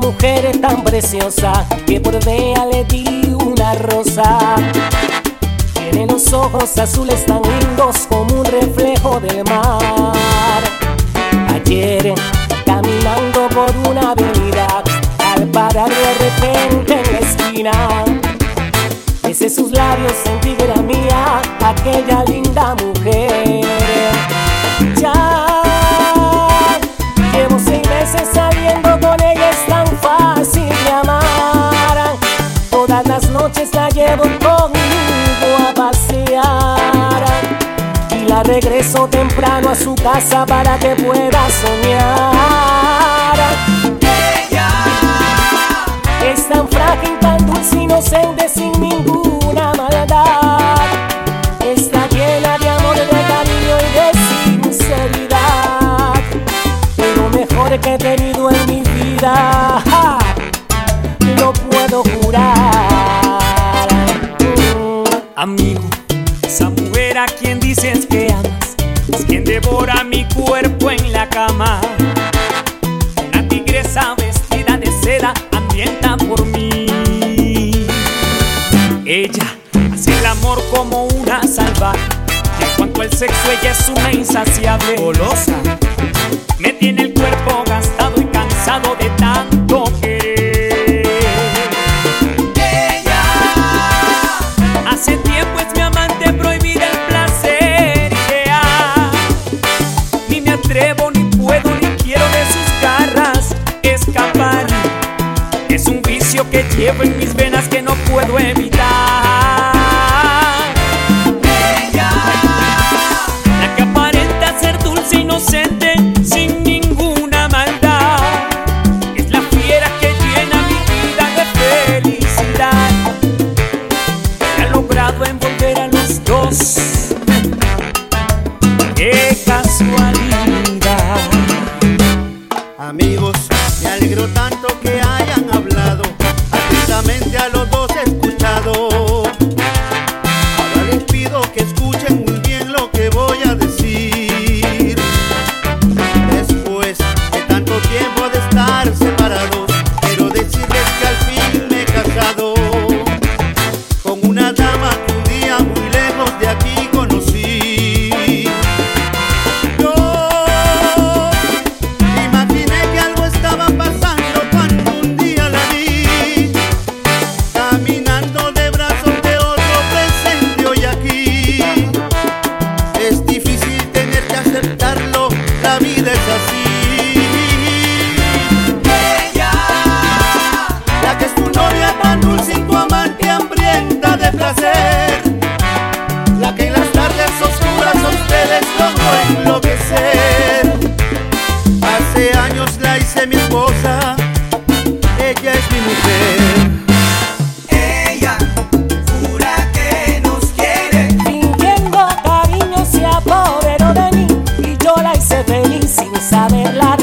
mujer tan preciosa que por ella le di una rosa. Tiene los ojos azules tan lindos como un reflejo del mar. Ayer, caminando por una avenida, al parar de repente en la esquina, besé sus labios, sentí que era mía aquella linda mujer. Ya regreso temprano a su casa para que pueda soñar. Ella es tan frágil, tan dulce, inocente, sin ninguna maldad. Está llena de amor, de cariño y de sinceridad. Lo mejor que he tenido en mi vida, dices que amas es quien devora mi cuerpo en la cama. Una tigresa vestida de seda hambrienta por mí. Ella hace el amor como una salvaje. Y en cuanto al sexo, ella es una insaciable golosa. Me tiene el que llevo en mis venas que no puedo evitar. Ella, la que aparenta ser dulce, inocente, sin ninguna maldad. Es la fiera que llena mi vida de felicidad. Que ha logrado envolver a los dos. Mi esposa, ella es mi mujer. Ella jura que nos quiere. Mintiendo cariño se apoderó de mí y yo la hice feliz sin saberla.